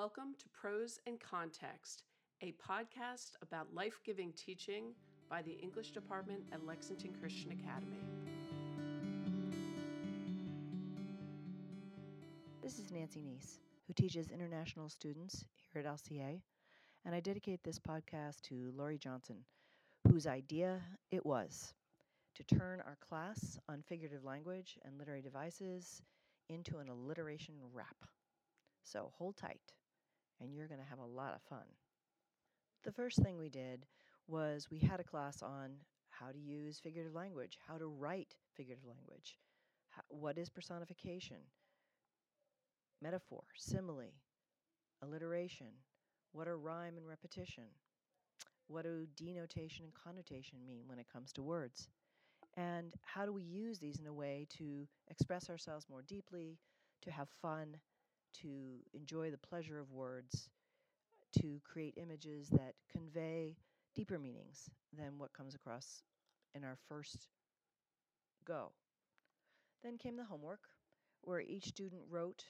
Welcome to Prose and Context, a podcast about life giving teaching by the English department at Lexington Christian Academy. This is Nancy Neese, who teaches international students here at LCA, and I dedicate this podcast to Laurie Johnson, whose idea it was to turn our class on figurative language and literary devices into an alliteration rap. So hold tight, and you're going to have a lot of fun. The first thing we did was we had a class on how to use figurative language, how to write figurative language, how, what is personification, metaphor, simile, alliteration, what are rhyme and repetition, what do denotation and connotation mean when it comes to words, and how do we use these in a way to express ourselves more deeply, to have fun, to enjoy the pleasure of words, to create images that convey deeper meanings than what comes across in our first go. Then came the homework, where each student wrote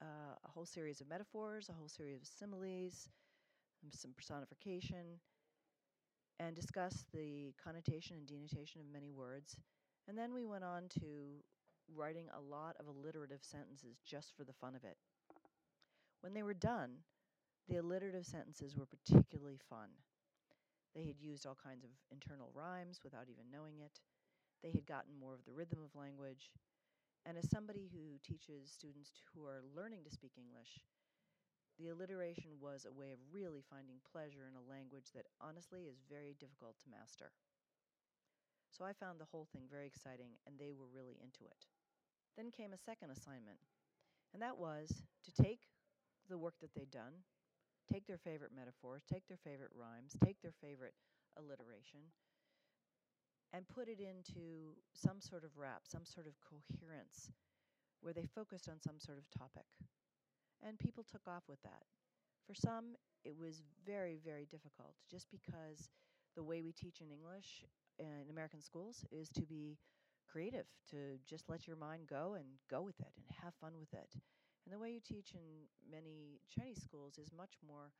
uh, a whole series of metaphors, a whole series of similes, some personification, and discussed the connotation and denotation of many words. And then we went on to writing a lot of alliterative sentences just for the fun of it. When they were done, the alliterative sentences were particularly fun. They had used all kinds of internal rhymes without even knowing it. They had gotten more of the rhythm of language. And as somebody who teaches students who are learning to speak English, the alliteration was a way of really finding pleasure in a language that honestly is very difficult to master. So I found the whole thing very exciting, and they were really into it. Then came a second assignment, and that was to take the work that they'd done, take their favorite metaphors, take their favorite rhymes, take their favorite alliteration, and put it into some sort of rap, some sort of coherence, where they focused on some sort of topic. And people took off with that. For some, it was very, very difficult just because the way we teach in English in American schools is to be creative, to just let your mind go and go with it and have fun with it. And the way you teach in many Chinese schools is much more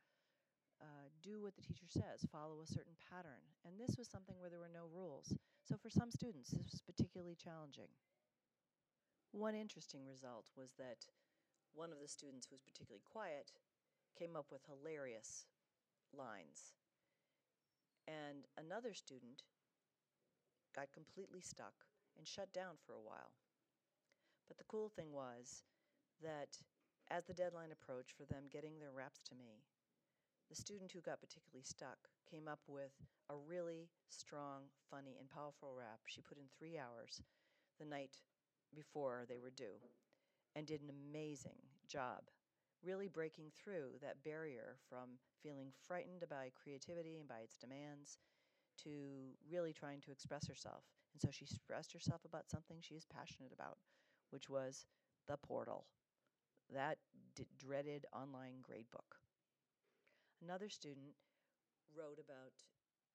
uh, do what the teacher says, follow a certain pattern. And this was something where there were no rules. So for some students, this was particularly challenging. One interesting result was that one of the students who was particularly quiet came up with hilarious lines. And another student got completely stuck and shut down for a while. But the cool thing was that as the deadline approached for them getting their raps to me, the student who got particularly stuck came up with a really strong, funny, and powerful rap she put in three hours the night before they were due and did an amazing job really breaking through that barrier from feeling frightened by creativity and by its demands to really trying to express herself. And so she expressed herself about something she is passionate about, which was the portal, that d- dreaded online gradebook. Another student wrote about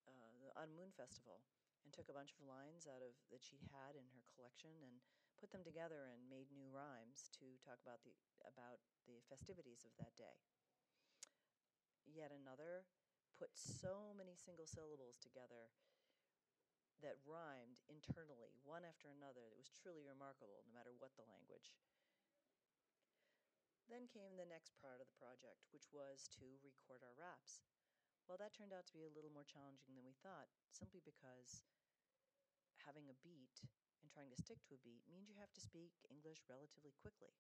uh, the On Moon Festival and took a bunch of lines out of that she had in her collection and put them together and made new rhymes to talk about the about the festivities of that day. Yet another put so many single syllables together that rhymed internally, one after another, that was truly remarkable, no matter what the language. Then came the next part of the project, which was to record our raps. Well, that turned out to be a little more challenging than we thought, simply because having a beat and trying to stick to a beat means you have to speak English relatively quickly.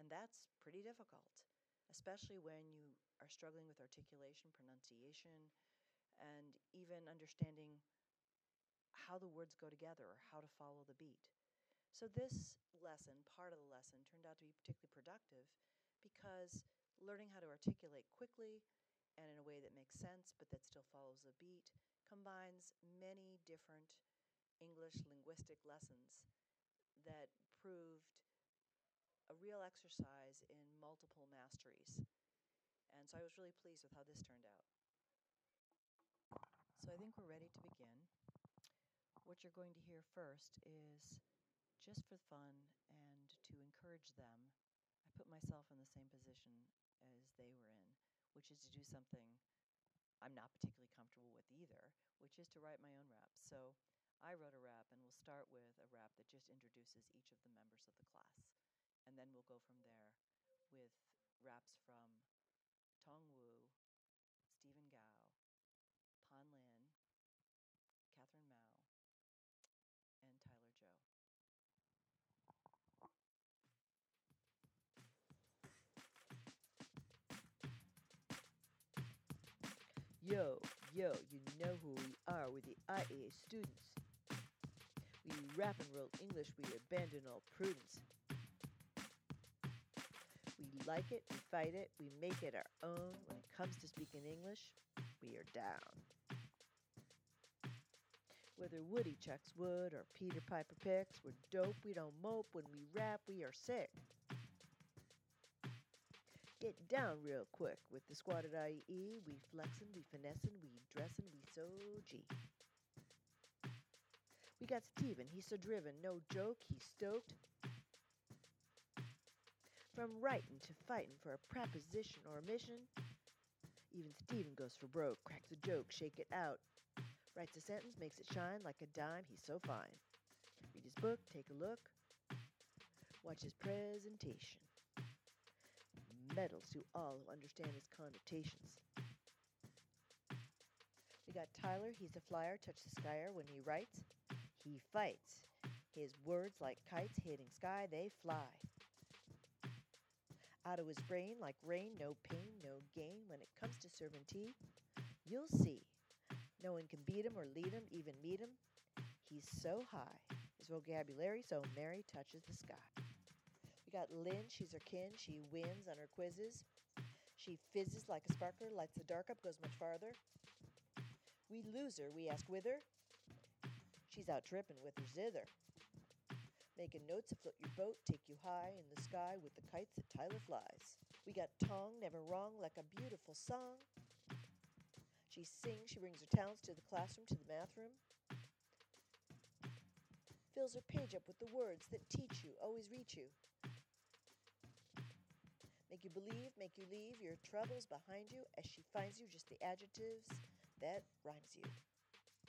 And that's pretty difficult, especially when you are struggling with articulation, pronunciation, and even understanding how the words go together or how to follow the beat. So, this lesson, part of the lesson, turned out to be particularly productive because learning how to articulate quickly and in a way that makes sense but that still follows the beat combines many different English linguistic lessons that proved a real exercise in multiple masteries. And so I was really pleased with how this turned out. So I think we're ready to begin. What you're going to hear first is just for fun and to encourage them. I put myself in the same position as they were in, which is to do something I'm not particularly comfortable with either, which is to write my own rap. So I wrote a rap, and we'll start with a rap that just introduces each of the members of the class. And then we'll go from there with raps from Tong Wu, Stephen Gao, Pan Lin, Catherine Mao, and Tyler Joe. Yo, yo, you know who we are. We're the IAA students. We rap and roll English, we abandon all prudence. Like it, we fight it, we make it our own. When it comes to speaking English, we are down. Whether Woody chucks wood or Peter Piper picks, we're dope, we don't mope. When we rap, we are sick. Get down real quick with the squad at IE. We flexin', we finessin', we dressin', we so G. We got Steven, he's so driven, no joke, he's stoked. From writing to fighting for a proposition or a mission, even Steven goes for broke, cracks a joke, shake it out. Writes a sentence, makes it shine like a dime, he's so fine. Read his book, take a look, watch his presentation. Medals to all who understand his connotations. We got Tyler, he's a flyer, touch the skyer when he writes. He fights. His words like kites hitting sky, they fly. Out of his brain like rain, no pain, no gain. When it comes to serving tea, you'll see. No one can beat him or lead him, even meet him. He's so high. His vocabulary so merry touches the sky. We got Lin, she's her kin, she wins on her quizzes. She fizzes like a sparkler, lights the dark up, goes much farther. We lose her, we ask whither. She's out tripping with her zither. Making notes to float your boat, take you high in the sky with the kites that Tyler flies. We got Tong, never wrong, like a beautiful song. She sings, she brings her talents to the classroom, to the math room. Fills her page up with the words that teach you, always reach you. Make you believe, make you leave your troubles behind you as she finds you just the adjectives that rhymes you.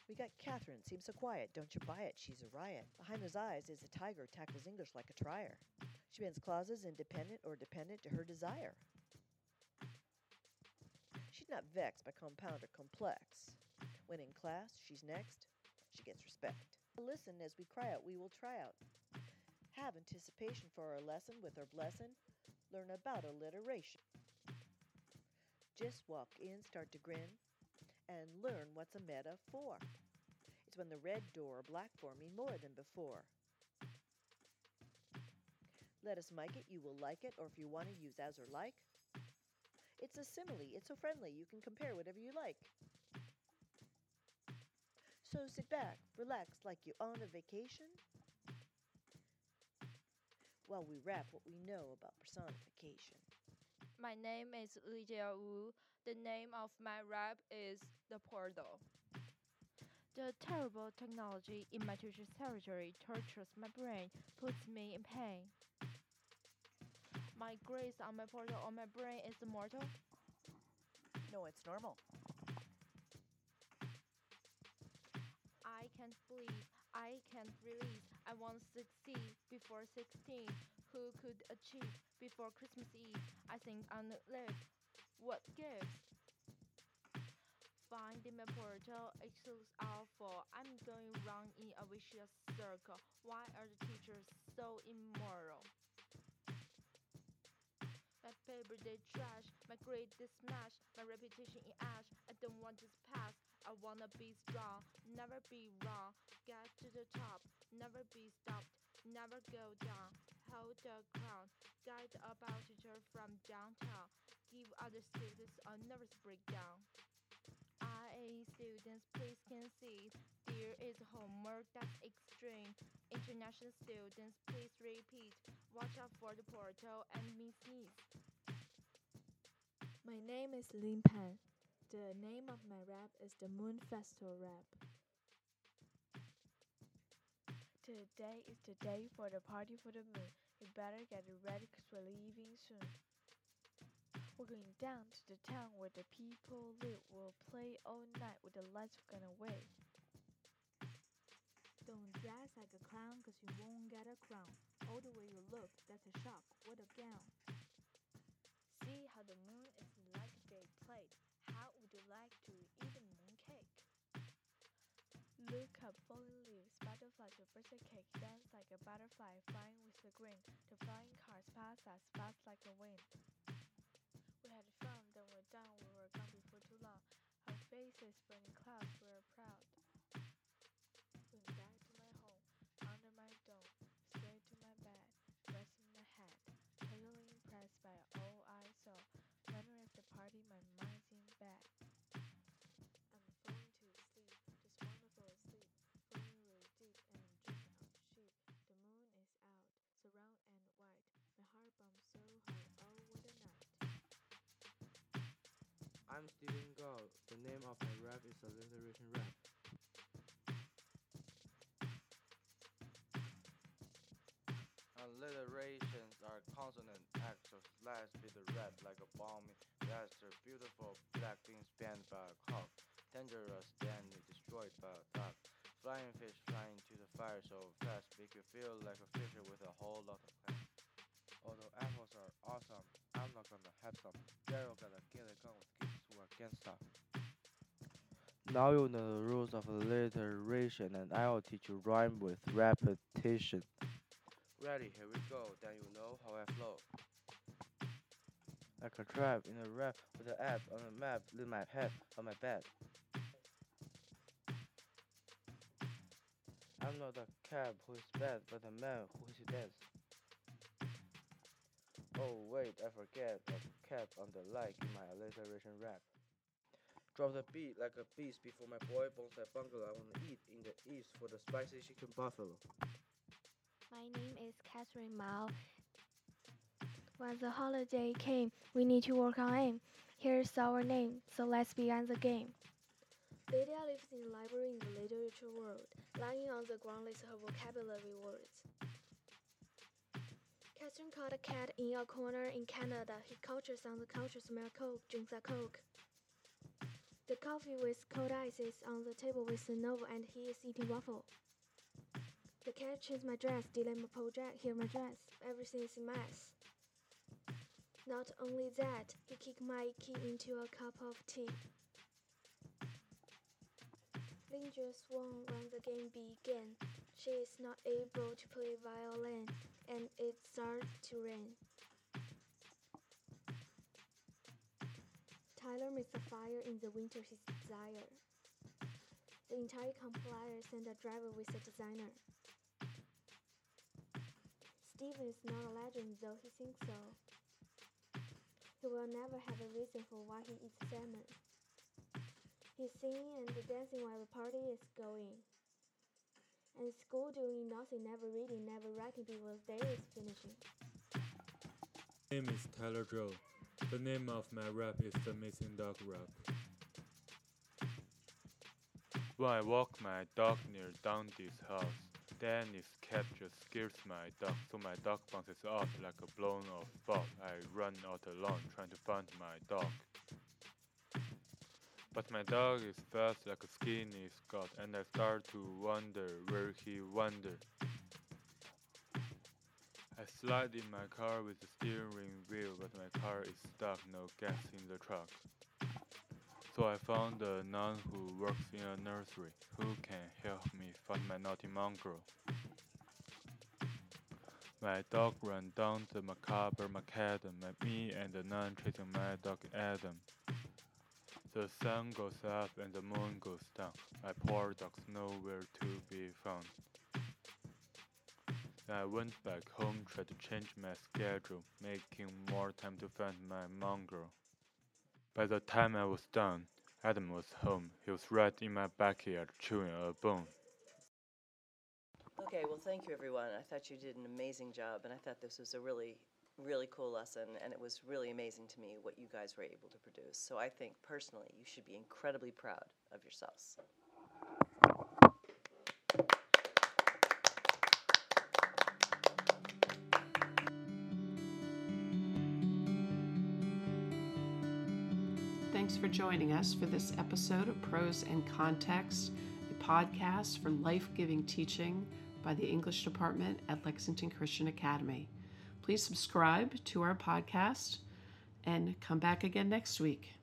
We got Catherine, seems so quiet, don't you buy it, she's a riot. Behind those eyes is a tiger, tackles English like a trier. She bends clauses independent or dependent to her desire. She's not vexed by compound or complex. When in class, she's next, she gets respect. Listen as we cry out, we will try out. Have anticipation for our lesson with our blessing. Learn about alliteration. Just walk in, start to grin, and learn what's a metaphor. It's when the red door or black door mean more than before. Let us mic it, you will like it, or if you want to use as or like. It's a simile, it's so friendly, you can compare whatever you like. So sit back, relax like you're on a vacation while we wrap what we know about personification. My name is Lijia Wu. The name of my rap is The Portal. The terrible technology in my teacher's territory tortures my brain, puts me in pain. My grace on my portal on my brain is immortal. No, it's normal. I can't believe, I can't release. I want to succeed before 16. Who could achieve before Christmas Eve? I think on the live. What gives? Finding my portal, looks awful. I'm going round in a vicious circle. Why are the teachers so immoral? My paper they trash, my grade they smash, my reputation in ash. I don't want this past. I wanna be strong, never be wrong. Get to the top, never be stopped, never go down. Hold the crown, guide about teacher from downtown. Give other students a nervous breakdown. IA students, please concede. There is homework that's extreme. International students, please repeat. Watch out for the portal and me sneeze. My name is Lin Pan. The name of my rap is the Moon Festival Rap. Today is the day for the party for the moon. You better get ready cause we're leaving soon. We're going down to the town where the people live. We'll play all night with the lights gonna wave. Don't dress like a clown, cause you won't get a crown. All the way you look, that's a shock. What a gown. See how the moon is like a big plate. How would you like to eat a moon cake? Look up, falling leaves, butterfly to birthday cake, dance like a butterfly, flying with the green. The flying cars pass us fast like a wind. Our faces burning clouds, we were proud. Went back to my home, under my dome, straight to my bed, resting my head, totally impressed by all I saw. Wondering if the party my mind's in bed. I'm falling to sleep, just fall asleep, falling really deep and dreaming of sheep. The moon is out, so round and white. My heart bumps so hard, oh what a night. I'm. The name of my rap is alliteration rap. Alliterations are consonant actions. Last be the rap like a bombing blaster. Beautiful black things spanned by a cock. Dangerous then destroyed by a duck. Flying fish flying to the fire so fast make you feel like a fisher with a whole lot of class. Although apples are awesome, I'm not gonna have some. Daryl gotta get a gun with kids who are gangsta. Now you know the rules of alliteration, and I'll teach you rhyme with repetition. Ready, here we go. Then you know how I flow. Like a trap in a rap with an app on a map, leave my head on my bed. I'm not a cab who is bad, but a man who is dead. Oh wait, I forget a cap on the like in my alliteration rap. Drop the beat like a beast before my boy bonsai bungalow. I wanna eat in the east for the spicy chicken buffalo. My name is Catherine Mao. When the holiday came, we need to work on aim. Here's our name, so let's begin the game. Lydia lives in a library in the literature world. Lying on the ground is her vocabulary words. Catherine caught a cat in a corner in Canada. He cultures on the culture, smell coke, drinks a coke. The coffee with cold ice is on the table with a novel, and he is eating waffle. The cat changed my dress, delayed my project, here my dress. Everything is a mess. Not only that, he kicked my key into a cup of tea. Linda won when the game began. She is not able to play violin, and it starts to rain. Tyler makes a fire in the winter his desire. The entire compiler sent a driver with a designer. Steven is not a legend, though he thinks so. He will never have a reason for why he eats salmon. He's singing and dancing while the party is going. And school doing nothing, never reading, never writing because day is finishing. name is Tyler Joe. The name of my rap is the Missing Dog Rap. When I walk my dog near Dundee's house, Danny's just scares my dog, so my dog bounces off like a blown off ball. I run out alone trying to find my dog. But my dog is fast like a skinny Scot, and I start to wonder where he wandered. I slide in my car with the steering wheel, but my car is stuck, no gas in the truck. So I found a nun who works in a nursery, who can help me find my naughty mongrel. My dog ran down the macabre macadam, and me and the nun chasing my dog Adam. The sun goes up and the moon goes down. My poor dog's nowhere to be found. I went back home, tried to change my schedule, making more time to find my mongrel. By the time I was done, Adam was home. He was right in my backyard chewing a bone. Okay, well, thank you, everyone. I thought you did an amazing job, and I thought this was a really, really cool lesson, and it was really amazing to me what you guys were able to produce. So I think personally, you should be incredibly proud of yourselves. Thanks for joining us for this episode of Prose and Context, a podcast for life giving teaching by the English Department at Lexington Christian Academy. Please subscribe to our podcast and come back again next week.